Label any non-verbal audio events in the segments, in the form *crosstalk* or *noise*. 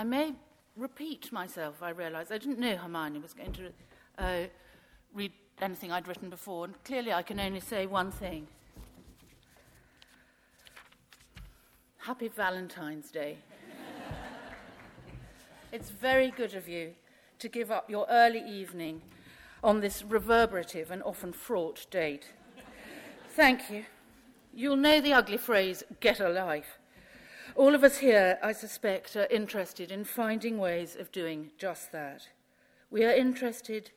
I may repeat myself, I realise. I didn't know Hermione was going to uh, read anything I'd written before, and clearly I can only say one thing. Happy Valentine's Day. *laughs* it's very good of you to give up your early evening on this reverberative and often fraught date. Thank you. You'll know the ugly phrase, get a life. All of us here, I suspect, are interested in finding ways of doing just that. We are interested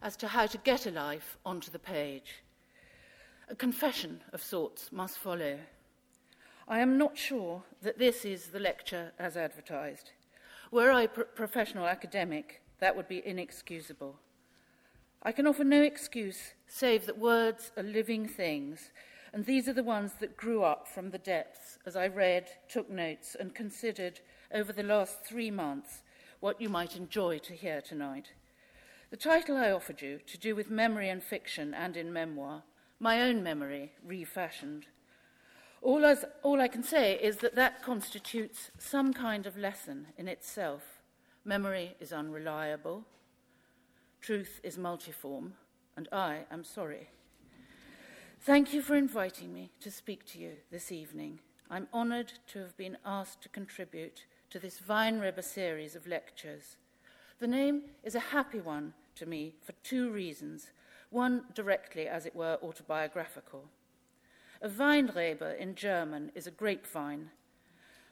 as to how to get a life onto the page. A confession of sorts must follow. I am not sure that this is the lecture as advertised. Were I a pro- professional academic, that would be inexcusable. I can offer no excuse save that words are living things, and these are the ones that grew up from the depths as I read, took notes, and considered over the last three months what you might enjoy to hear tonight. The title I offered you, to do with memory and fiction and in memoir, my own memory refashioned. All, as, all I can say is that that constitutes some kind of lesson in itself. Memory is unreliable, truth is multiform, and I am sorry. Thank you for inviting me to speak to you this evening. I'm honoured to have been asked to contribute to this Vine Weinrebe series of lectures. The name is a happy one to me for two reasons. One directly, as it were, autobiographical. A Weinrebe in German is a grapevine.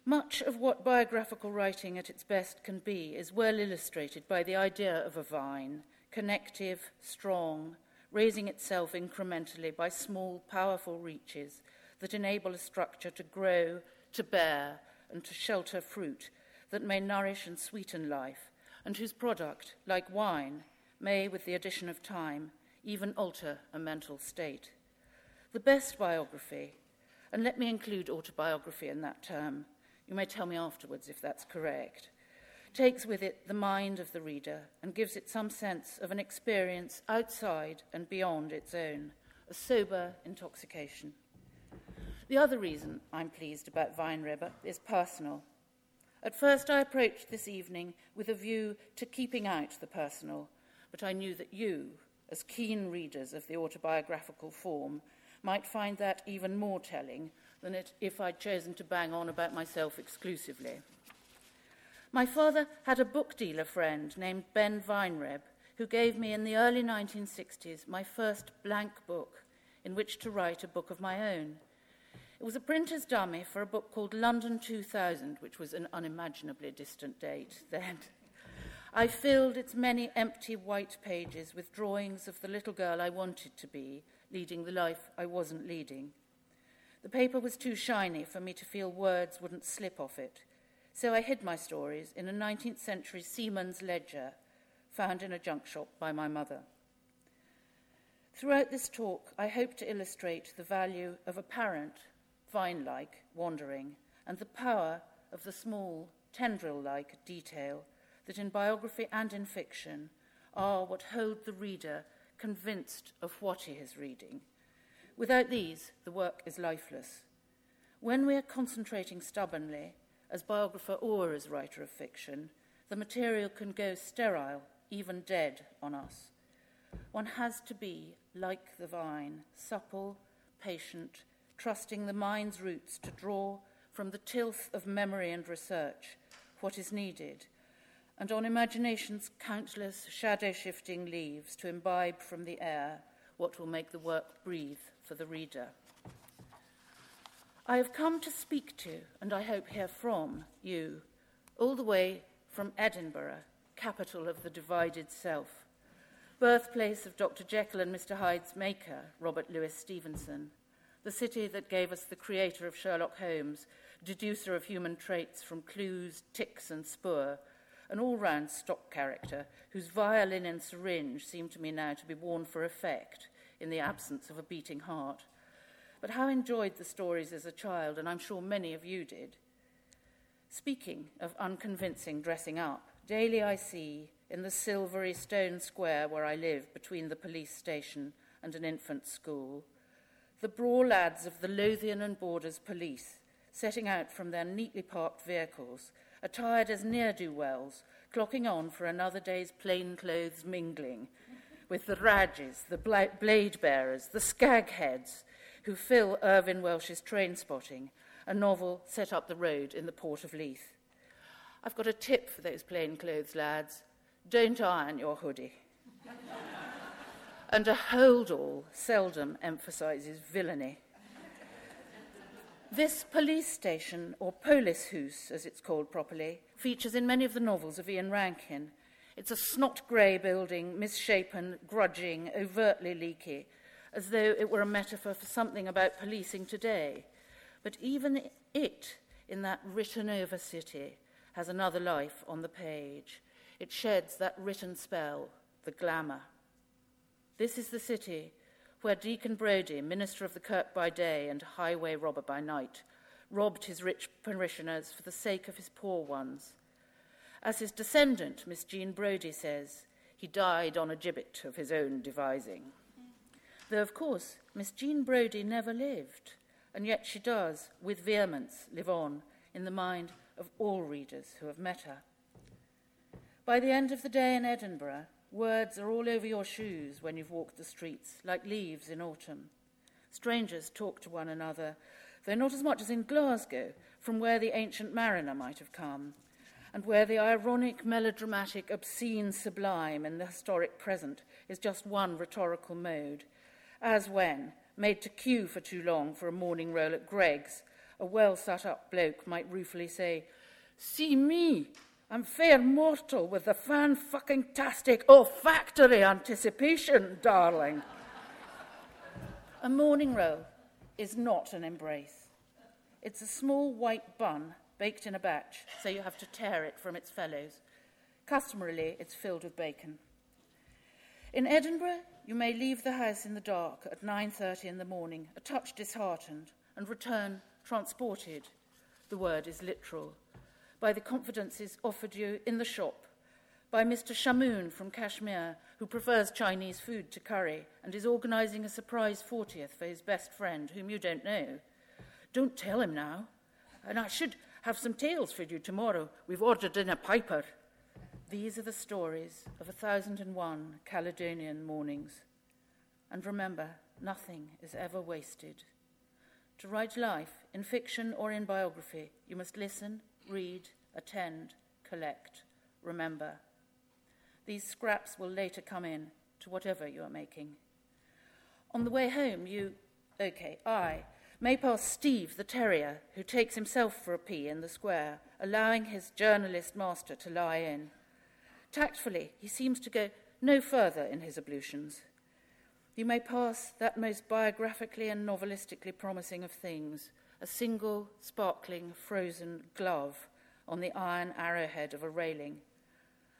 Much of what biographical writing at its best can be is well illustrated by the idea of a vine, connective, strong, raising itself incrementally by small, powerful reaches that enable a structure to grow, to bear, and to shelter fruit that may nourish and sweeten life, and whose product, like wine, may, with the addition of time, even alter a mental state. The best biography, and let me include autobiography in that term, you may tell me afterwards if that's correct, takes with it the mind of the reader and gives it some sense of an experience outside and beyond its own, a sober intoxication. The other reason I'm pleased about Weinrebe is personal. At first, I approached this evening with a view to keeping out the personal but I knew that you, as keen readers of the autobiographical form, might find that even more telling than it, if I'd chosen to bang on about myself exclusively. My father had a book dealer friend named Ben Weinreb, who gave me in the early 1960s my first blank book in which to write a book of my own. It was a printer's dummy for a book called London 2000, which was an unimaginably distant date *laughs* then. I filled its many empty white pages with drawings of the little girl I wanted to be, leading the life I wasn't leading. The paper was too shiny for me to feel words wouldn't slip off it, so I hid my stories in a 19th century Siemens ledger found in a junk shop by my mother. Throughout this talk, I hope to illustrate the value of apparent, vine like wandering and the power of the small, tendril like detail that in biography and in fiction are what hold the reader convinced of what he is reading. Without these, the work is lifeless. When we are concentrating stubbornly, as biographer or as writer of fiction, the material can go sterile, even dead, on us. One has to be, like the vine, supple, patient, trusting the mind's roots to draw from the tilth of memory and research what is needed and on imagination's countless shadow shifting leaves to imbibe from the air what will make the work breathe for the reader. I have come to speak to, and I hope hear from, you, all the way from Edinburgh, capital of the divided self, birthplace of Dr. Jekyll and Mr. Hyde's maker, Robert Louis Stevenson, the city that gave us the creator of Sherlock Holmes, deducer of human traits from clues, ticks, and spoor, an all round stock character whose violin and syringe seem to me now to be worn for effect in the absence of a beating heart. But how enjoyed the stories as a child, and I'm sure many of you did. Speaking of unconvincing dressing up, daily I see in the silvery stone square where I live between the police station and an infant school the braw lads of the Lothian and Borders Police setting out from their neatly parked vehicles, attired as ne'er do wells, clocking on for another day's plain clothes mingling with the Rajes, the blade bearers, the skagheads who fill Irvine Welsh's Trainspotting, a novel set up the road in the port of Leith. I've got a tip for those plainclothes lads don't iron your hoodie. and a hold all seldom emphasizes villainy. This police station, or Polishuis as it's called properly, features in many of the novels of Ian Rankin. It's a snot grey building, misshapen, grudging, overtly leaky, as though it were a metaphor for something about policing today. But even it, in that written over city, has another life on the page. It sheds that written spell, the glamour. This is the city where Deacon Brodie, minister of the kirk by day and highway robber by night, robbed his rich parishioners for the sake of his poor ones. As his descendant, Miss Jean Brodie says, he died on a gibbet of his own devising. Though, of course, Miss Jean Brodie never lived, and yet she does, with vehemence, live on in the mind of all readers who have met her. By the end of the day in Edinburgh, Words are all over your shoes when you've walked the streets, like leaves in autumn. Strangers talk to one another, though not as much as in Glasgow, from where the ancient mariner might have come, and where the ironic, melodramatic, obscene sublime in the historic present is just one rhetorical mode, as when, made to queue for too long for a morning roll at Greggs, a well sat up bloke might ruefully say, See me, I'm fair mortal with the fan fucking tastic olfactory anticipation, darling. *laughs* a morning roll is not an embrace. It's a small white bun baked in a batch, so you have to tear it from its fellows. Customarily, it's filled with bacon. In Edinburgh, you may leave the house in the dark at 9:30 in the morning, a touch disheartened, and return transported. The word is literal by the confidences offered you in the shop, by Mr. Shamoon from Kashmir, who prefers Chinese food to curry and is organizing a surprise 40th for his best friend, whom you don't know. Don't tell him now. And I should have some tales for you tomorrow. We've ordered in a piper. These are the stories of a thousand and one Caledonian mornings. And remember, nothing is ever wasted. To write life, in fiction or in biography, you must listen, read, attend, collect, remember. These scraps will later come in to whatever you are making. On the way home, you, okay, I, may pass Steve the terrier, who takes himself for a pee in the square, allowing his journalist master to lie in. Tactfully, he seems to go no further in his ablutions. You may pass that most biographically and novelistically promising of things, a single, sparkling, frozen glove on the iron arrowhead of a railing.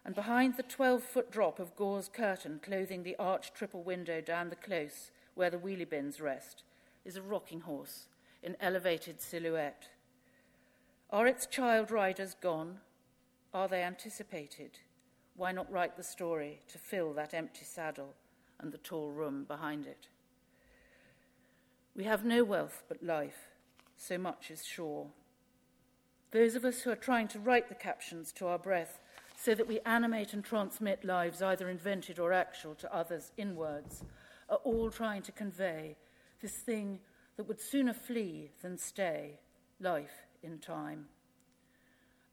And behind the 12 foot drop of gauze curtain clothing the arched triple window down the close where the wheelie bins rest is a rocking horse in elevated silhouette. Are its child riders gone? Are they anticipated? Why not write the story to fill that empty saddle and the tall room behind it? We have no wealth but life so much is sure. Those of us who are trying to write the captions to our breath so that we animate and transmit lives, either invented or actual, to others in words, are all trying to convey this thing that would sooner flee than stay life in time.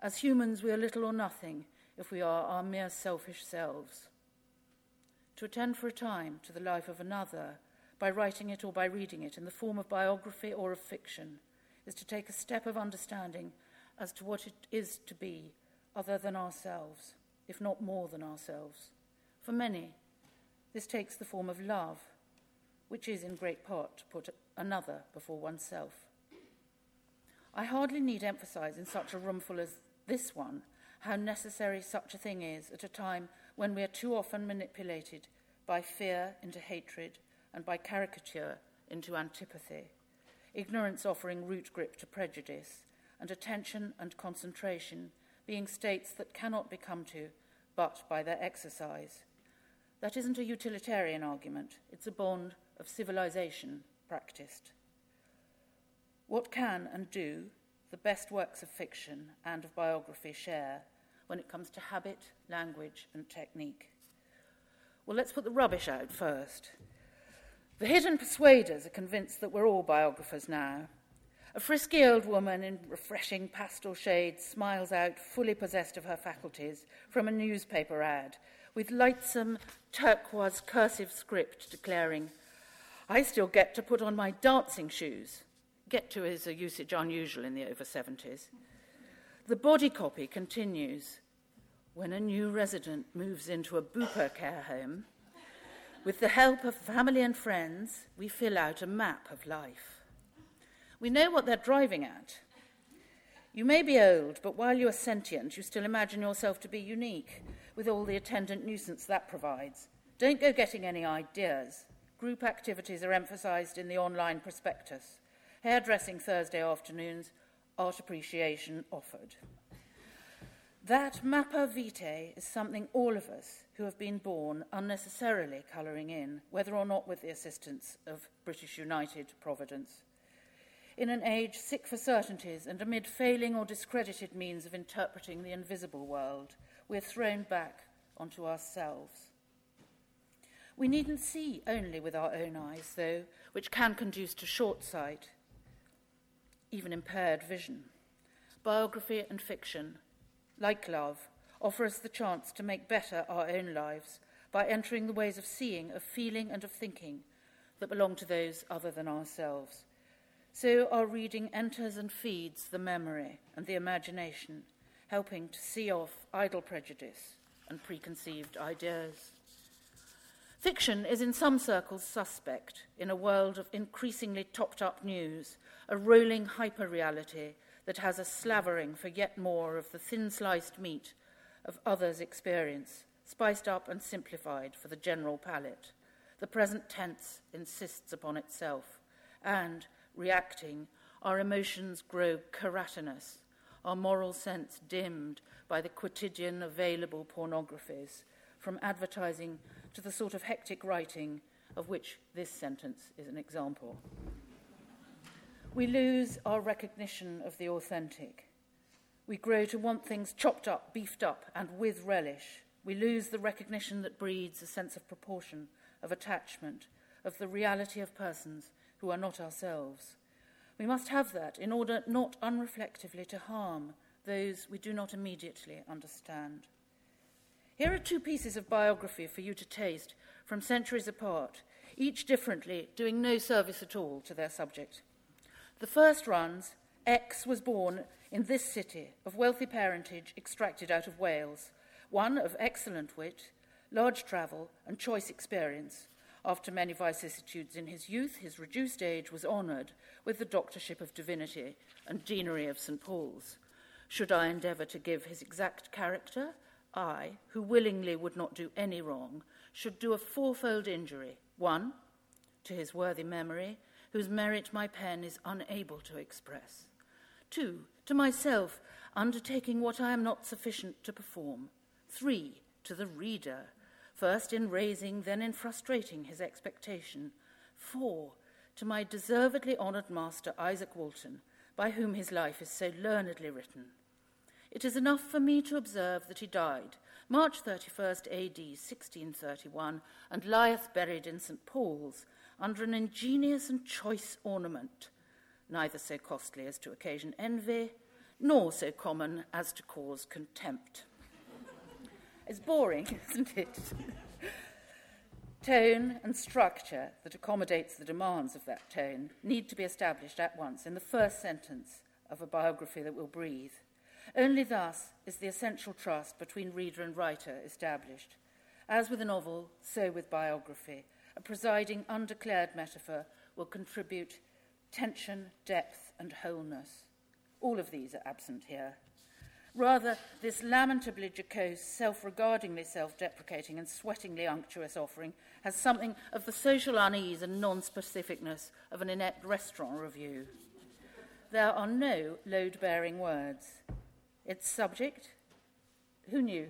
As humans, we are little or nothing if we are our mere selfish selves. To attend for a time to the life of another, by writing it or by reading it in the form of biography or of fiction, is to take a step of understanding as to what it is to be other than ourselves, if not more than ourselves. For many, this takes the form of love, which is in great part to put another before oneself. I hardly need emphasize in such a roomful as this one how necessary such a thing is at a time when we are too often manipulated by fear into hatred and by caricature into antipathy ignorance offering root grip to prejudice, and attention and concentration being states that cannot be come to but by their exercise. That isn't a utilitarian argument, it's a bond of civilization practiced. What can and do the best works of fiction and of biography share when it comes to habit, language, and technique. Well, let's put the rubbish out first. The hidden persuaders are convinced that we're all biographers now. A frisky old woman in refreshing pastel shades smiles out, fully possessed of her faculties, from a newspaper ad with lightsome turquoise cursive script declaring, I still get to put on my dancing shoes. Get to is a usage unusual in the over 70s. The body copy continues when a new resident moves into a Bupa care home. With the help of family and friends, we fill out a map of life. We know what they're driving at. You may be old, but while you are sentient, you still imagine yourself to be unique, with all the attendant nuisance that provides. Don't go getting any ideas. Group activities are emphasized in the online prospectus. Hairdressing Thursday afternoons, art appreciation offered. That mappa vitae is something all of us who have been born unnecessarily colouring in, whether or not with the assistance of British United Providence. In an age sick for certainties and amid failing or discredited means of interpreting the invisible world, we're thrown back onto ourselves. We needn't see only with our own eyes, though, which can conduce to short sight, even impaired vision. Biography and fiction, like love, offer us the chance to make better our own lives by entering the ways of seeing, of feeling, and of thinking that belong to those other than ourselves. So our reading enters and feeds the memory and the imagination, helping to see off idle prejudice and preconceived ideas. Fiction is in some circles suspect in a world of increasingly topped up news, a rolling hyper-reality that has a slavering for yet more of the thin sliced meat of others' experience, spiced up and simplified for the general palate. The present tense insists upon itself, and, reacting, our emotions grow keratinous, our moral sense dimmed by the quotidian available pornographies, from advertising to the sort of hectic writing of which this sentence is an example. We lose our recognition of the authentic. We grow to want things chopped up, beefed up, and with relish. We lose the recognition that breeds a sense of proportion, of attachment, of the reality of persons who are not ourselves. We must have that in order not unreflectively to harm those we do not immediately understand. Here are two pieces of biography for you to taste from centuries apart, each differently, doing no service at all to their subject. The first runs X was born in this city of wealthy parentage extracted out of Wales, one of excellent wit, large travel, and choice experience. After many vicissitudes in his youth, his reduced age was honoured with the Doctorship of Divinity and Deanery of St. Paul's. Should I endeavour to give his exact character, I, who willingly would not do any wrong, should do a fourfold injury. One, to his worthy memory, whose merit my pen is unable to express. Two, to myself, undertaking what I am not sufficient to perform. Three, to the reader, first in raising, then in frustrating his expectation. Four, to my deservedly honoured master Izaak Walton, by whom his life is so learnedly written. It is enough for me to observe that he died March 31st AD 1631 and lieth buried in St. Paul's under an ingenious and choice ornament, neither so costly as to occasion envy, nor so common as to cause contempt. it's boring, *laughs* isn't it? tone and structure that accommodates the demands of that tone need to be established at once in the first sentence of a biography that will breathe. Only thus is the essential trust between reader and writer established. As with a novel, so with biography. A presiding, undeclared metaphor will contribute tension, depth, and wholeness. All of these are absent here. Rather, this lamentably jocose, self regardingly self deprecating, and sweatingly unctuous offering has something of the social unease and non specificness of an inept restaurant review. There are no load bearing words. Its subject? Who knew?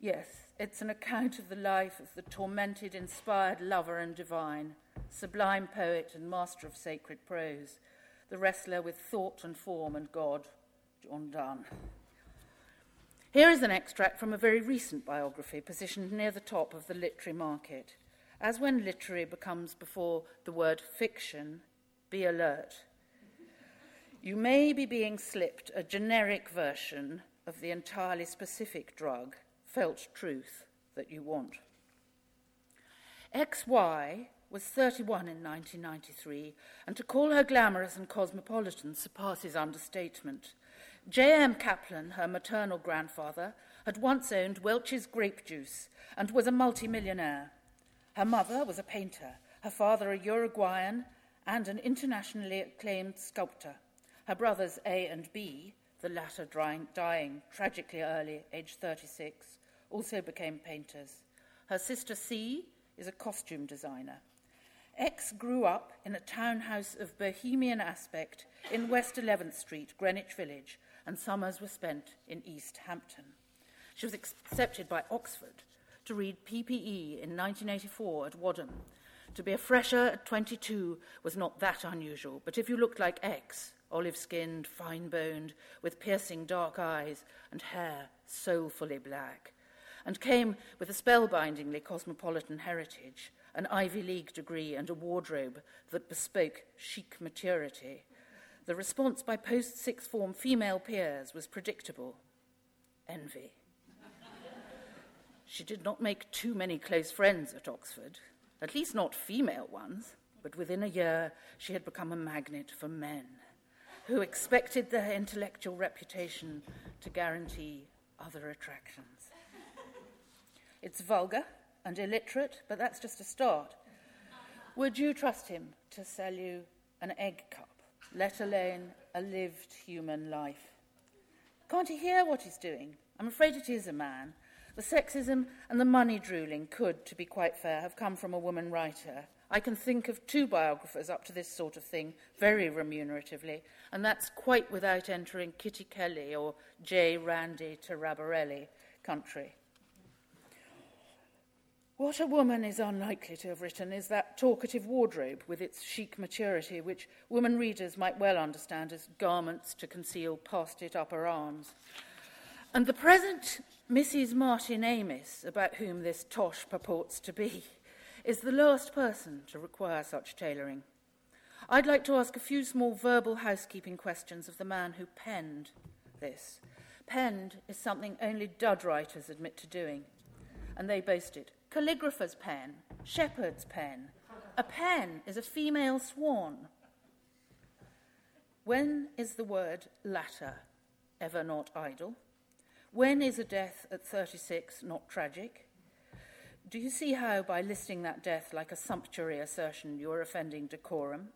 Yes, it's an account of the life of the tormented, inspired lover and divine, sublime poet and master of sacred prose, the wrestler with thought and form and God, John Donne. Here is an extract from a very recent biography positioned near the top of the literary market. As when literary becomes before the word fiction, be alert. You may be being slipped a generic version of the entirely specific drug, felt truth, that you want. XY was 31 in 1993, and to call her glamorous and cosmopolitan surpasses understatement. J.M. Kaplan, her maternal grandfather, had once owned Welch's grape juice and was a multimillionaire. Her mother was a painter, her father a Uruguayan and an internationally acclaimed sculptor. Her brothers A and B, the latter dying, dying tragically early, aged 36, also became painters. Her sister C is a costume designer. X grew up in a townhouse of bohemian aspect in West 11th Street, Greenwich Village, and summers were spent in East Hampton. She was accepted by Oxford to read PPE in 1984 at Wadham. To be a fresher at 22 was not that unusual, but if you looked like X, olive skinned, fine boned, with piercing dark eyes and hair soulfully black, and came with a spellbindingly cosmopolitan heritage, an Ivy League degree, and a wardrobe that bespoke chic maturity. The response by post sixth form female peers was predictable envy. she did not make too many close friends at Oxford, at least not female ones, but within a year she had become a magnet for men who expected their intellectual reputation to guarantee other attractions. It's vulgar and illiterate, but that's just a start. Would you trust him to sell you an egg cup, let alone a lived human life? Can't he hear what he's doing? I'm afraid it is a man. The sexism and the money drooling could, to be quite fair, have come from a woman writer. I can think of two biographers up to this sort of thing very remuneratively, and that's quite without entering Kitty Kelley or J. Randy Taraborelli country. What a woman is unlikely to have written is that talkative wardrobe with its chic maturity, which woman readers might well understand as garments to conceal past it upper arms. And the present Mrs. Martin Amis, about whom this tosh purports to be, is the last person to require such tailoring. I'd like to ask a few small verbal housekeeping questions of the man who penned this. Penned is something only dud writers admit to doing, and they boast it calligrapher's pen, shepherd's pen. A pen is a female swan. When is the word latter ever not idle? When is a death at 36 not tragic? Do you see how, by listing that death like a sumptuary assertion, you are offending decorum?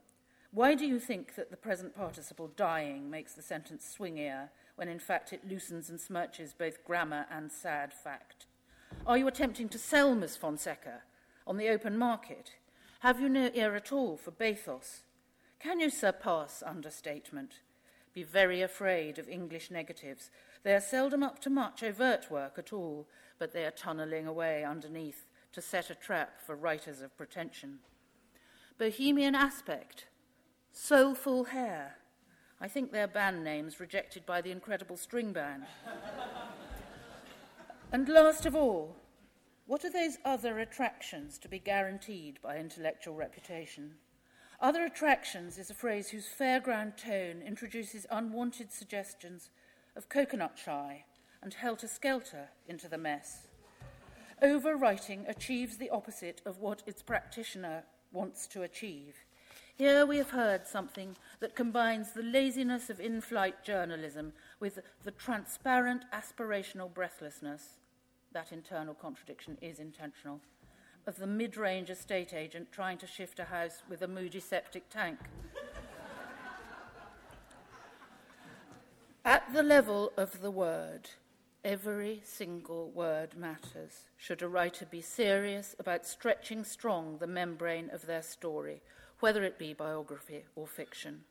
Why do you think that the present participle dying makes the sentence swingier, when in fact it loosens and smirches both grammar and sad fact? Are you attempting to sell Miss Fonseca on the open market? Have you no ear at all for bathos? Can you surpass understatement? Be very afraid of English negatives. They are seldom up to much overt work at all, but they are tunnelling away underneath to set a trap for writers of pretension. Bohemian aspect, soulful hair. I think they're band names rejected by the incredible string band. *laughs* And last of all, what are those other attractions to be guaranteed by intellectual reputation? Other attractions is a phrase whose fairground tone introduces unwanted suggestions of coconut shy and helter skelter into the mess. Overwriting achieves the opposite of what its practitioner wants to achieve. Here we have heard something that combines the laziness of in flight journalism with the transparent aspirational breathlessness that internal contradiction is intentional, of the mid range estate agent trying to shift a house with a moody septic tank. At the level of the word, every single word matters. Should a writer be serious about stretching strong the membrane of their story, whether it be biography or fiction?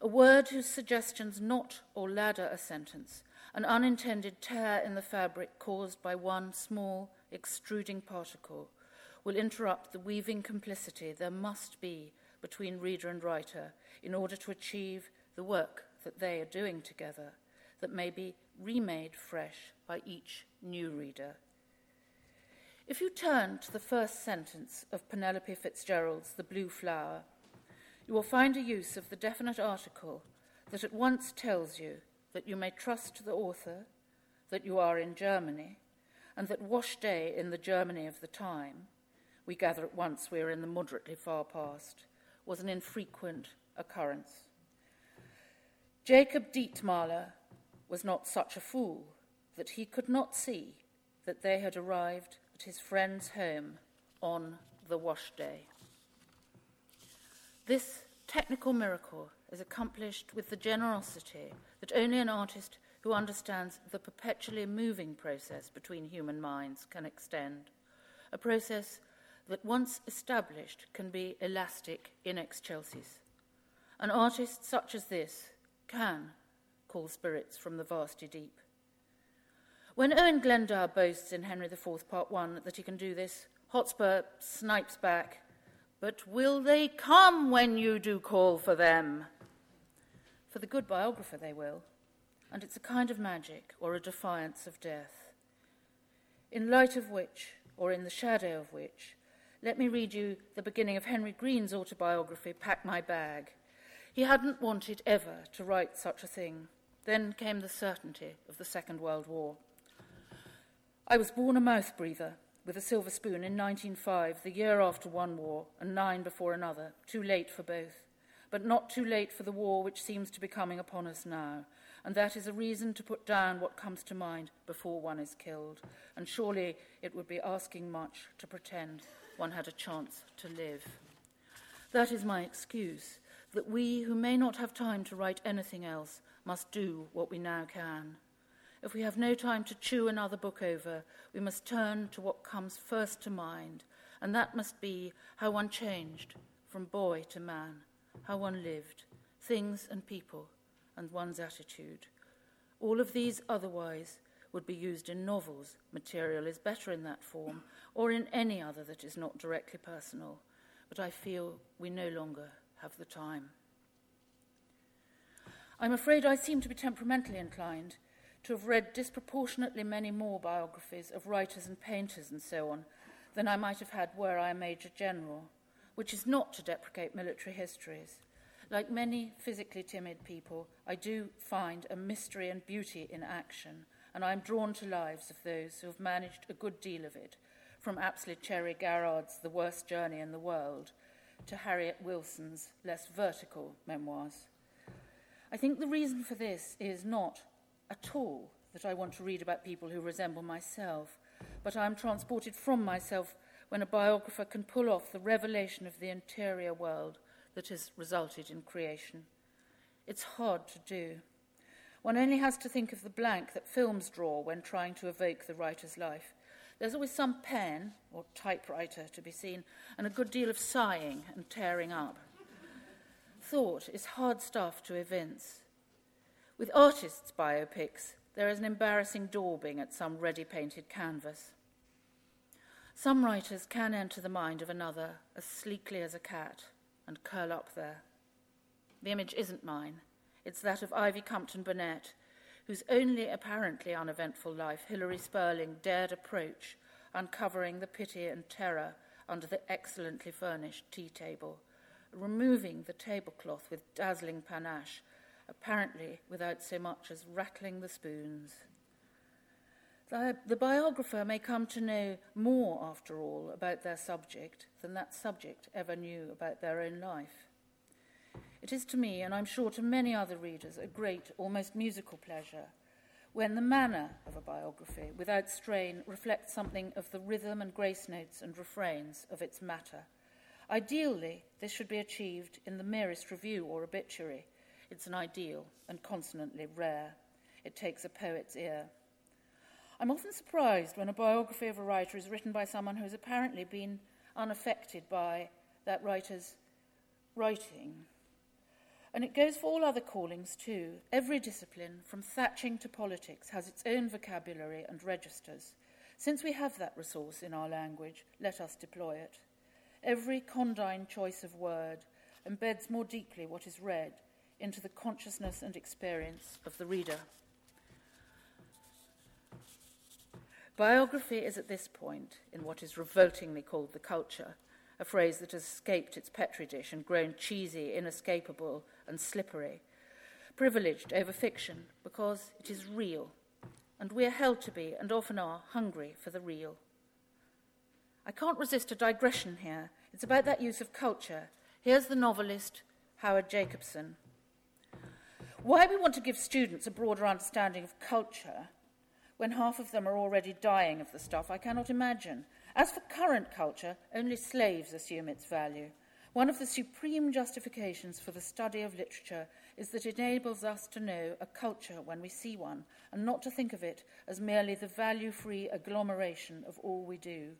A word whose suggestions knot or ladder a sentence an unintended tear in the fabric caused by one small extruding particle will interrupt the weaving complicity there must be between reader and writer in order to achieve the work that they are doing together that may be remade fresh by each new reader. If you turn to the first sentence of Penelope Fitzgerald's The Blue Flower, you will find a use of the definite article that at once tells you that you may trust the author, that you are in Germany, and that wash day in the Germany of the time, we gather at once we are in the moderately far past, was an infrequent occurrence. Jacob Dietmahler was not such a fool that he could not see that they had arrived at his friend's home on the wash day. This technical miracle is accomplished with the generosity that only an artist who understands the perpetually moving process between human minds can extend, a process that once established can be elastic in excelsis. An artist such as this can call spirits from the vasty deep. When Owen Glendower boasts in Henry IV, Part 1, that he can do this, Hotspur snipes back, But will they come when you do call for them? For the good biographer, they will, and it's a kind of magic or a defiance of death. In light of which, or in the shadow of which, let me read you the beginning of Henry Green's autobiography, Pack My Bag. He hadn't wanted ever to write such a thing. Then came the certainty of the Second World War. I was born a mouth breather with a silver spoon in 1905, the year after one war, and nine before another, too late for both, but not too late for the war which seems to be coming upon us now. And that is a reason to put down what comes to mind before one is killed. And surely it would be asking much to pretend one had a chance to live. That is my excuse, that we who may not have time to write anything else must do what we now can. If we have no time to chew another book over, we must turn to what comes first to mind, and that must be how one changed from boy to man, how one lived, things and people, and one's attitude. All of these otherwise would be used in novels. Material is better in that form, or in any other that is not directly personal. But I feel we no longer have the time. I'm afraid I seem to be temperamentally inclined to have read disproportionately many more biographies of writers and painters and so on than I might have had were I a Major General, which is not to deprecate military histories. Like many physically timid people, I do find a mystery and beauty in action, and I am drawn to lives of those who have managed a good deal of it, from Apsley Cherry Garrard's The Worst Journey in the World to Harriet Wilson's less vertical memoirs. I think the reason for this is not at all that I want to read about people who resemble myself, but I am transported from myself when a biographer can pull off the revelation of the interior world that has resulted in creation. It's hard to do. One only has to think of the blank that films draw when trying to evoke the writer's life. There's always some pen or typewriter to be seen, and a good deal of sighing and tearing up. Thought is hard stuff to evince. With artists' biopics, there is an embarrassing daubing at some ready painted canvas. Some writers can enter the mind of another as sleekly as a cat and curl up there. The image isn't mine. It's that of Ivy Compton Burnett, whose only apparently uneventful life Hilary Spurling dared approach, uncovering the pity and terror under the excellently furnished tea table, removing the tablecloth with dazzling panache, apparently without so much as rattling the spoons. The, biographer may come to know more, after all, about their subject than that subject ever knew about their own life. It is to me, and I'm sure to many other readers, a great, almost musical pleasure when the manner of a biography, without strain, reflects something of the rhythm and grace notes and refrains of its matter. Ideally, this should be achieved in the merest review or obituary. It's an ideal and consonantly rare. It takes a poet's ear. I'm often surprised when a biography of a writer is written by someone who has apparently been unaffected by that writer's writing. And it goes for all other callings too. Every discipline, from thatching to politics, has its own vocabulary and registers. Since we have that resource in our language, let us deploy it. Every condign choice of word, embeds more deeply what is read into the consciousness and experience of the reader. Biography is at this point in what is revoltingly called the culture, a phrase that has escaped its petri dish and grown cheesy, inescapable, and slippery, privileged over fiction because it is real, and we are held to be, and often are, hungry for the real. I can't resist a digression here. It's about that use of culture. Here's the novelist Howard Jacobson. Why we want to give students a broader understanding of culture when half of them are already dying of the stuff, I cannot imagine. As for current culture, only slaves assume its value. One of the supreme justifications for the study of literature is that it enables us to know a culture when we see one, and not to think of it as merely the value free agglomeration of all we do.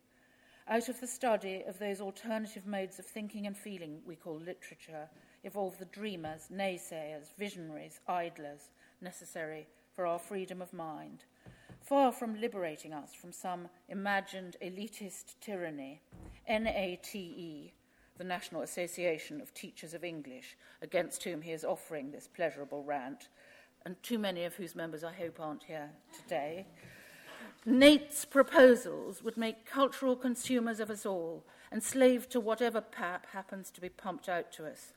Out of the study of those alternative modes of thinking and feeling we call literature evolve the dreamers, naysayers, visionaries, idlers necessary for our freedom of mind far from liberating us from some imagined elitist tyranny, NATE, the National Association of Teachers of English, against whom he is offering this pleasurable rant, and too many of whose members I hope aren't here today. NATE's proposals would make cultural consumers of us all, enslaved to whatever pap happens to be pumped out to us.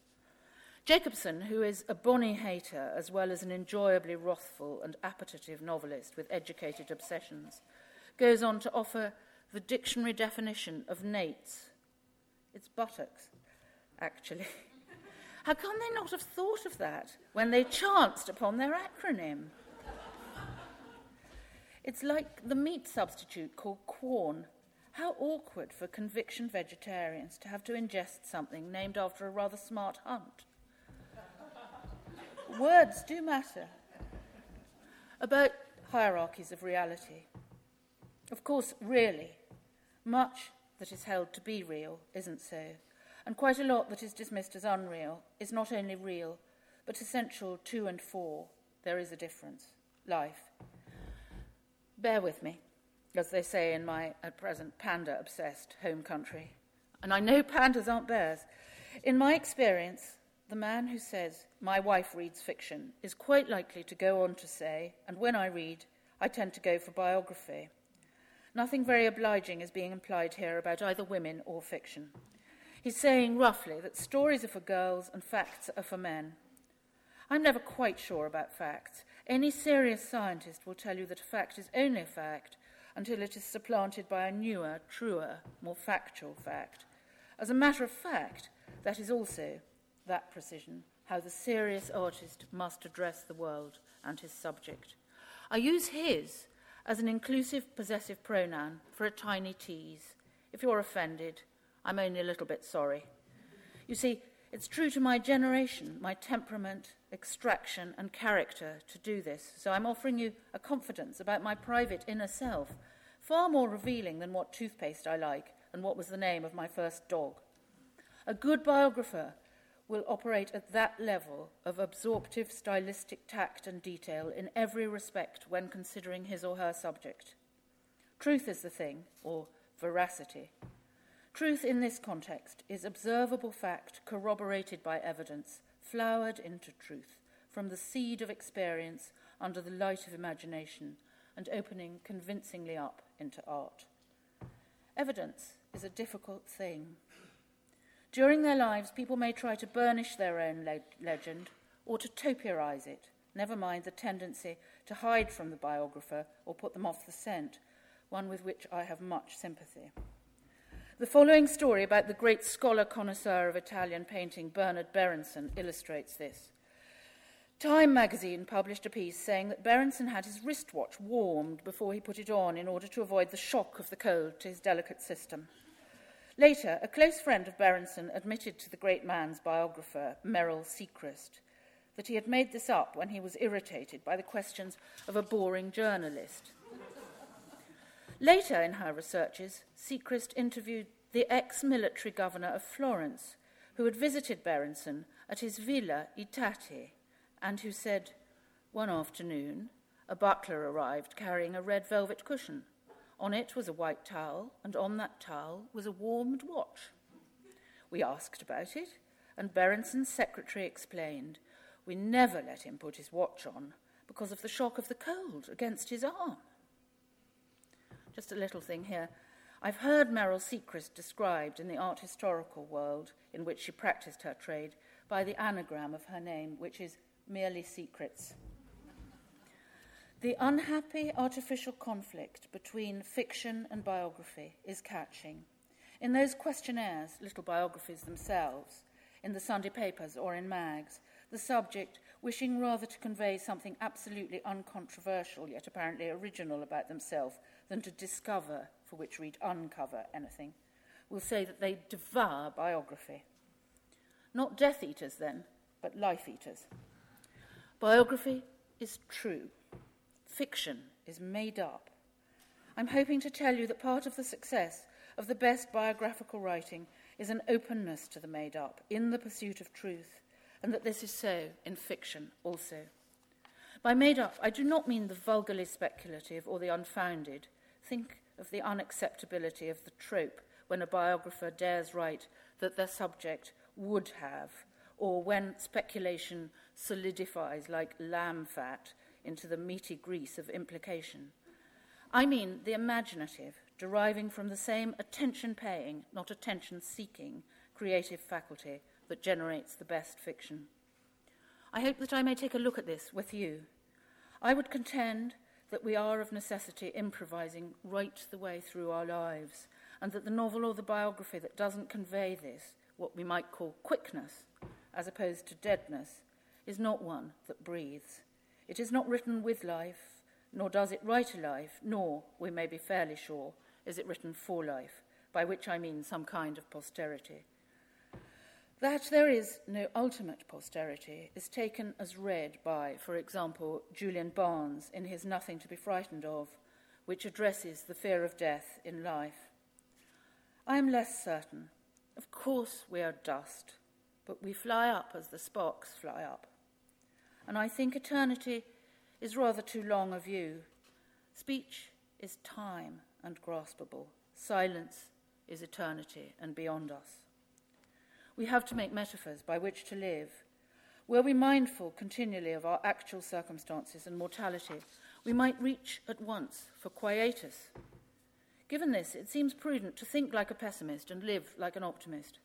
Jacobson, who is a bonny hater as well as an enjoyably wrathful and appetitive novelist with educated obsessions, goes on to offer the dictionary definition of nates. It's buttocks, actually. *laughs* How can they not have thought of that when they chanced upon their acronym? It's like the meat substitute called Quorn. How awkward for conviction vegetarians to have to ingest something named after a rather smart hunt. Words do matter. About hierarchies of reality. Of course, really, much that is held to be real isn't so, and quite a lot that is dismissed as unreal is not only real, but essential to and for. There is a difference. Life. Bear with me, as they say in my at present panda obsessed home country. And I know pandas aren't bears. In my experience, the man who says, My wife reads fiction, is quite likely to go on to say, and when I read, I tend to go for biography. Nothing very obliging is being implied here about either women or fiction. He's saying roughly that stories are for girls and facts are for men. I'm never quite sure about facts. Any serious scientist will tell you that a fact is only a fact until it is supplanted by a newer, truer, more factual fact. As a matter of fact, that is also that precision, how the serious artist must address the world and his subject. I use his as an inclusive possessive pronoun for a tiny tease. If you're offended, I'm only a little bit sorry. You see, it's true to my generation, my temperament, extraction, and character to do this, so I'm offering you a confidence about my private inner self, far more revealing than what toothpaste I like and what was the name of my first dog. A good biographer will operate at that level of absorptive stylistic tact and detail in every respect when considering his or her subject. Truth is the thing, or veracity. Truth in this context is observable fact corroborated by evidence, flowered into truth from the seed of experience under the light of imagination and opening convincingly up into art. Evidence is a difficult thing. During their lives, people may try to burnish their own le- legend or to topiarize it, never mind the tendency to hide from the biographer or put them off the scent, one with which I have much sympathy. The following story about the great scholar connoisseur of Italian painting, Bernard Berenson, illustrates this. Time magazine published a piece saying that Berenson had his wristwatch warmed before he put it on in order to avoid the shock of the cold to his delicate system. Later, a close friend of Berenson admitted to the great man's biographer, Meryle Secrest, that he had made this up when he was irritated by the questions of a boring journalist. Later in her researches, Secrest interviewed the ex military governor of Florence, who had visited Berenson at his villa I Tatti, and who said, One afternoon, a butler arrived carrying a red velvet cushion. On it was a white towel, and on that towel was a warmed watch. We asked about it, and Berenson's secretary explained we never let him put his watch on because of the shock of the cold against his arm. Just a little thing here. I've heard Meryle Secrest described in the art historical world in which she practiced her trade by the anagram of her name, which is merely secrets. The unhappy artificial conflict between fiction and biography is catching. In those questionnaires, little biographies themselves, in the Sunday papers or in mags, the subject, wishing rather to convey something absolutely uncontroversial yet apparently original about themselves than to discover, for which read uncover anything, will say that they devour biography. Not Death Eaters, then, but Life Eaters. Biography is true fiction is made up. I'm hoping to tell you that part of the success of the best biographical writing is an openness to the made up in the pursuit of truth, and that this is so in fiction also. By made up, I do not mean the vulgarly speculative or the unfounded. Think of the unacceptability of the trope when a biographer dares write that their subject would have, or when speculation solidifies like lamb fat into the meaty grease of implication. I mean the imaginative, deriving from the same attention paying, not attention seeking, creative faculty that generates the best fiction. I hope that I may take a look at this with you. I would contend that we are of necessity improvising right the way through our lives, and that the novel or the biography that doesn't convey this, what we might call quickness, as opposed to deadness, is not one that breathes. It is not written with life, nor does it write a life, nor, we may be fairly sure, is it written for life, by which I mean some kind of posterity. That there is no ultimate posterity is taken as read by, for example, Julian Barnes in his Nothing to be Frightened of, which addresses the fear of death in life. I am less certain. Of course, we are dust, but we fly up as the sparks fly up and I think eternity is rather too long a view. Speech is time and graspable, silence is eternity and beyond us. We have to make metaphors by which to live. Were we mindful continually of our actual circumstances and mortality, we might reach at once for quietus. Given this, it seems prudent to think like a pessimist and live like an optimist.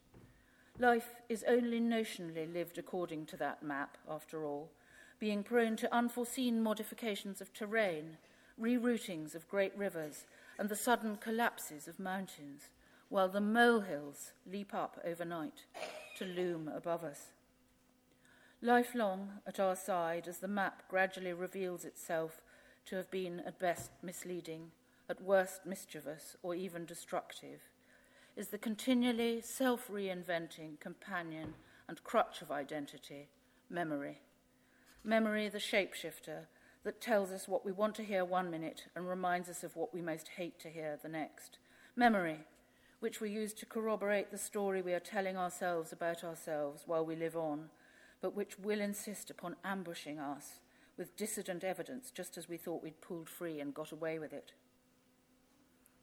Life is only notionally lived according to that map, after all, being prone to unforeseen modifications of terrain, reroutings of great rivers, and the sudden collapses of mountains, while the molehills leap up overnight to loom above us. Lifelong at our side, as the map gradually reveals itself to have been at best misleading, at worst mischievous, or even destructive, is the continually self reinventing companion and crutch of identity, memory. Memory, the shapeshifter, that tells us what we want to hear one minute and reminds us of what we most hate to hear the next. Memory, which we use to corroborate the story we are telling ourselves about ourselves while we live on, but which will insist upon ambushing us with dissident evidence just as we thought we'd pulled free and got away with it.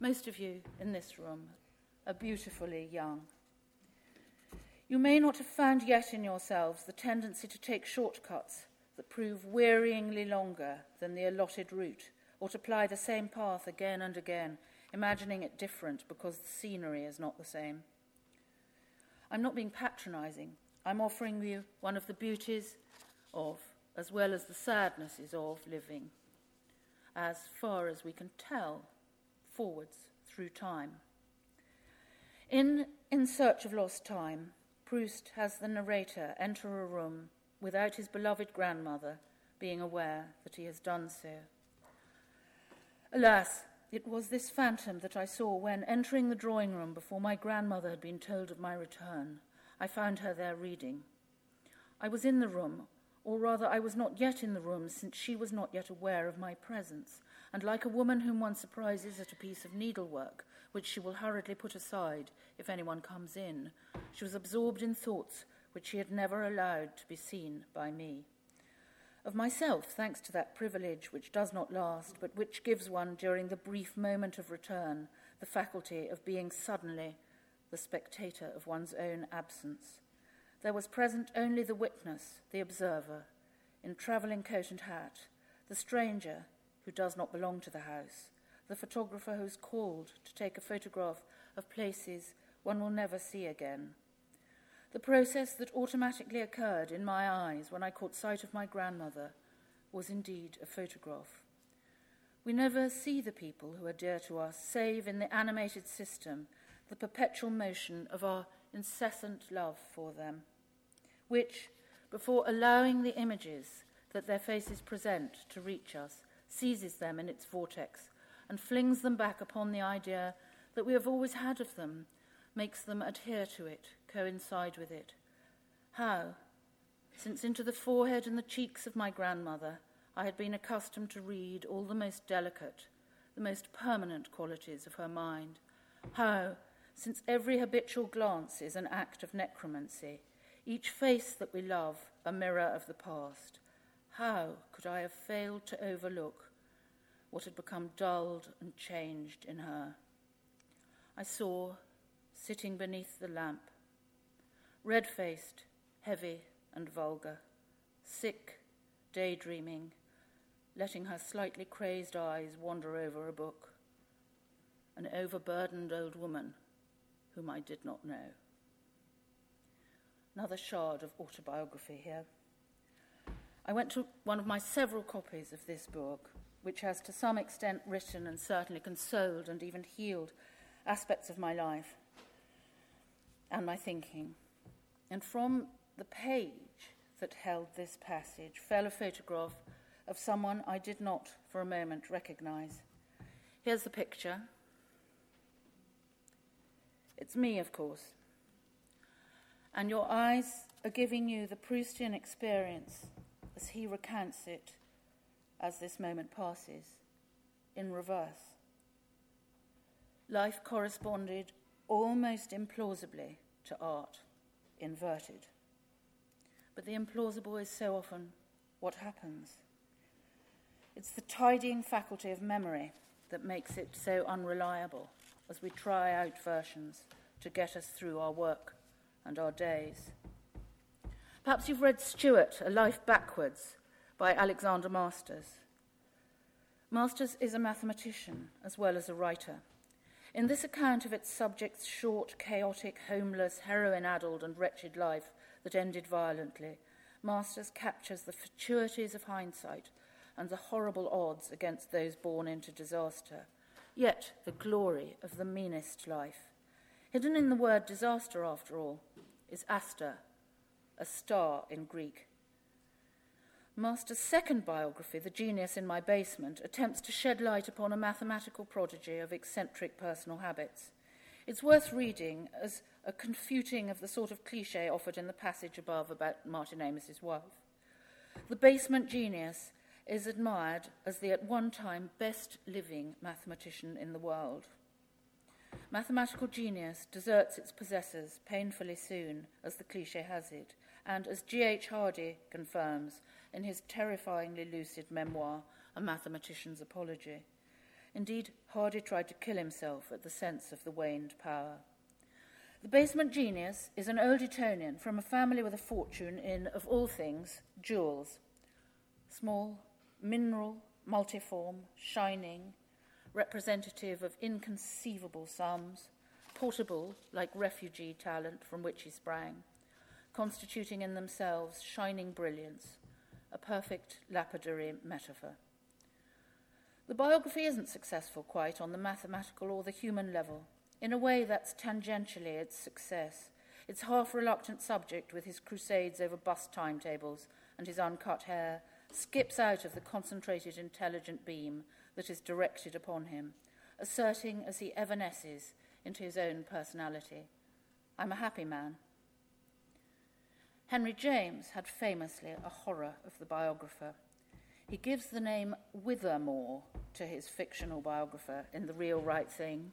Most of you in this room are beautifully young. You may not have found yet in yourselves the tendency to take shortcuts that prove wearyingly longer than the allotted route, or to ply the same path again and again, imagining it different because the scenery is not the same. I'm not being patronizing. I'm offering you one of the beauties of, as well as the sadnesses of, living, as far as we can tell, forwards through time. In In Search of Lost Time, Proust has the narrator enter a room without his beloved grandmother being aware that he has done so. Alas, it was this phantom that I saw when, entering the drawing room before my grandmother had been told of my return, I found her there reading. I was in the room, or rather, I was not yet in the room, since she was not yet aware of my presence, and like a woman whom one surprises at a piece of needlework, which she will hurriedly put aside if anyone comes in, she was absorbed in thoughts which she had never allowed to be seen by me. Of myself, thanks to that privilege which does not last, but which gives one, during the brief moment of return, the faculty of being suddenly the spectator of one's own absence. There was present only the witness, the observer, in travelling coat and hat, the stranger who does not belong to the house, the photographer who is called to take a photograph of places one will never see again. The process that automatically occurred in my eyes when I caught sight of my grandmother was indeed a photograph. We never see the people who are dear to us, save in the animated system, the perpetual motion of our incessant love for them, which, before allowing the images that their faces present to reach us, seizes them in its vortex and flings them back upon the idea that we have always had of them, makes them adhere to it, coincide with it. How? Since into the forehead and the cheeks of my grandmother I had been accustomed to read all the most delicate, the most permanent qualities of her mind. How, since every habitual glance is an act of necromancy, each face that we love a mirror of the past, how could I have failed to overlook what had become dulled and changed in her? I saw, sitting beneath the lamp, red faced, heavy, and vulgar, sick, daydreaming, letting her slightly crazed eyes wander over a book, an overburdened old woman whom I did not know. Another shard of autobiography here. I went to one of my several copies of this book, which has to some extent written and certainly consoled and even healed aspects of my life and my thinking. And from the page that held this passage fell a photograph of someone I did not for a moment recognize. Here's the picture. It's me, of course. And your eyes are giving you the Proustian experience as he recounts it as this moment passes, in reverse. Life corresponded almost implausibly to art, inverted. But the implausible is so often what happens. It's the tidying faculty of memory that makes it so unreliable as we try out versions to get us through our work and our days. Perhaps you've read Stuart, A Life Backwards, by Alexander Masters. Masters is a mathematician as well as a writer. In this account of its subject's short, chaotic, homeless, heroin addled, and wretched life that ended violently, Masters captures the fatuities of hindsight and the horrible odds against those born into disaster, yet the glory of the meanest life. Hidden in the word disaster, after all, is Aster, a star in Greek. Master's second biography, The Genius in My Basement, attempts to shed light upon a mathematical prodigy of eccentric personal habits. It's worth reading as a confuting of the sort of cliche offered in the passage above about Martin Amis's wife. The basement genius is admired as the at one time best living mathematician in the world. Mathematical genius deserts its possessors painfully soon, as the cliche has it, and as G.H. Hardy confirms in his terrifyingly lucid memoir, A Mathematician's Apology. Indeed, Hardy tried to kill himself at the sense of the waned power. The basement genius is an old Etonian from a family with a fortune in, of all things, jewels. Small, mineral, multiform, shining, representative of inconceivable sums, portable like refugee talent from which he sprang, constituting in themselves shining brilliance, a perfect lapidary metaphor. The biography isn't successful quite on the mathematical or the human level. In a way, that's tangentially its success. Its half reluctant subject, with his crusades over bus timetables and his uncut hair, skips out of the concentrated intelligent beam that is directed upon him, asserting as he evanesces into his own personality I'm a happy man. Henry James had famously a horror of the biographer. He gives the name Withermore to his fictional biographer in The Real Right Thing,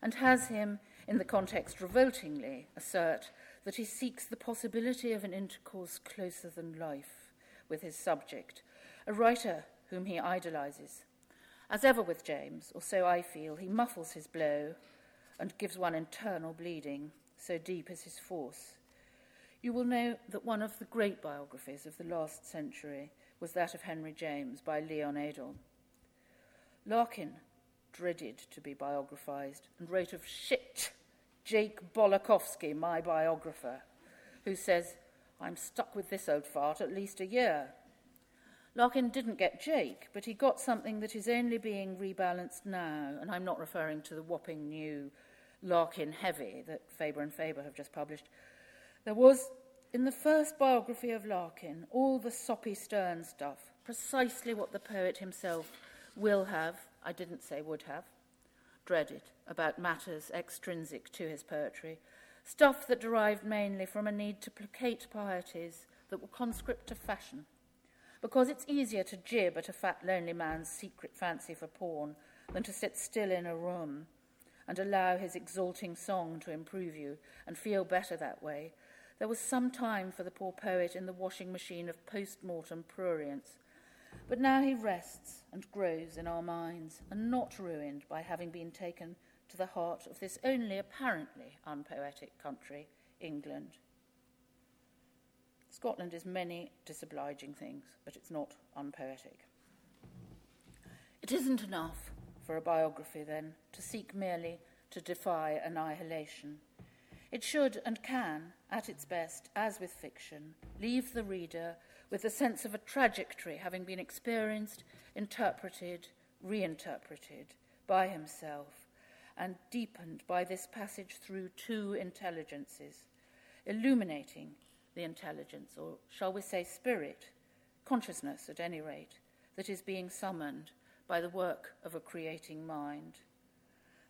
and has him, in the context revoltingly, assert that he seeks the possibility of an intercourse closer than life with his subject, a writer whom he idolizes. As ever with James, or so I feel, he muffles his blow and gives one internal bleeding, so deep is his force. You will know that one of the great biographies of the last century was that of Henry James by Leon Edel. Larkin dreaded to be biographized and wrote of shit Jake Balokowsky, my biographer, who says, I'm stuck with this old fart at least a year. Larkin didn't get Jake, but he got something that is only being rebalanced now, and I'm not referring to the whopping new Larkin Heavy that Faber and Faber have just published. There was, in the first biography of Larkin, all the soppy stern stuff, precisely what the poet himself will have, I didn't say would have, dreaded about matters extrinsic to his poetry, stuff that derived mainly from a need to placate pieties that were conscript to fashion. Because it's easier to jib at a fat, lonely man's secret fancy for porn than to sit still in a room and allow his exalting song to improve you and feel better that way. There was some time for the poor poet in the washing machine of post mortem prurience. But now he rests and grows in our minds, and not ruined by having been taken to the heart of this only apparently unpoetic country, England. Scotland is many disobliging things, but it's not unpoetic. It isn't enough for a biography, then, to seek merely to defy annihilation. It should and can, at its best, as with fiction, leave the reader with the sense of a trajectory having been experienced, interpreted, reinterpreted by himself, and deepened by this passage through two intelligences, illuminating the intelligence, or shall we say spirit, consciousness at any rate, that is being summoned by the work of a creating mind.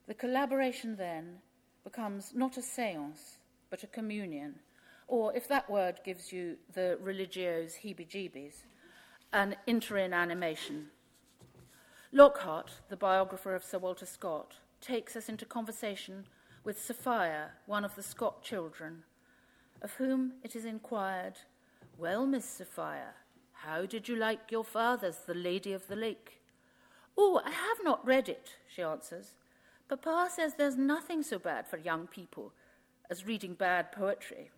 The collaboration then becomes not a seance, but a communion, or if that word gives you the religio's heebie jeebies, an interinanimation. Lockhart, the biographer of Sir Walter Scott, takes us into conversation with Sophia, one of the Scott children, of whom it is inquired, Well, Miss Sophia, how did you like your father's The Lady of the Lake? Oh, I have not read it, she answers. Papa says there's nothing so bad for young people as reading bad poetry.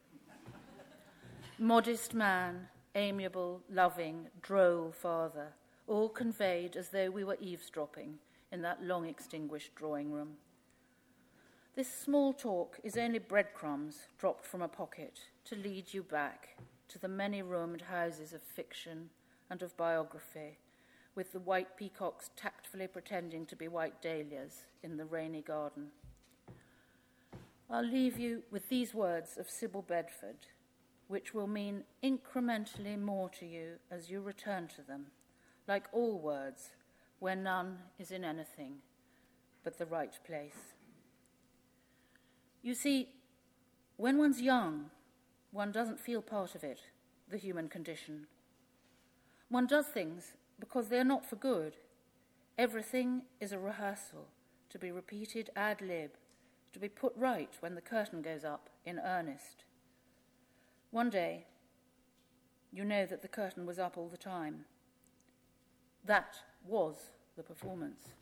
Modest man, amiable, loving, droll father, all conveyed as though we were eavesdropping in that long extinguished drawing room. This small talk is only breadcrumbs dropped from a pocket to lead you back to the many roomed houses of fiction and of biography, with the white peacocks tactfully pretending to be white dahlias in the rainy garden. I'll leave you with these words of Sybille Bedford, which will mean incrementally more to you as you return to them, like all words where none is in anything but the right place. You see, when one's young, one doesn't feel part of it, the human condition. One does things because they're not for good. Everything is a rehearsal to be repeated ad lib, to be put right when the curtain goes up in earnest. One day, you know that the curtain was up all the time. That was the performance.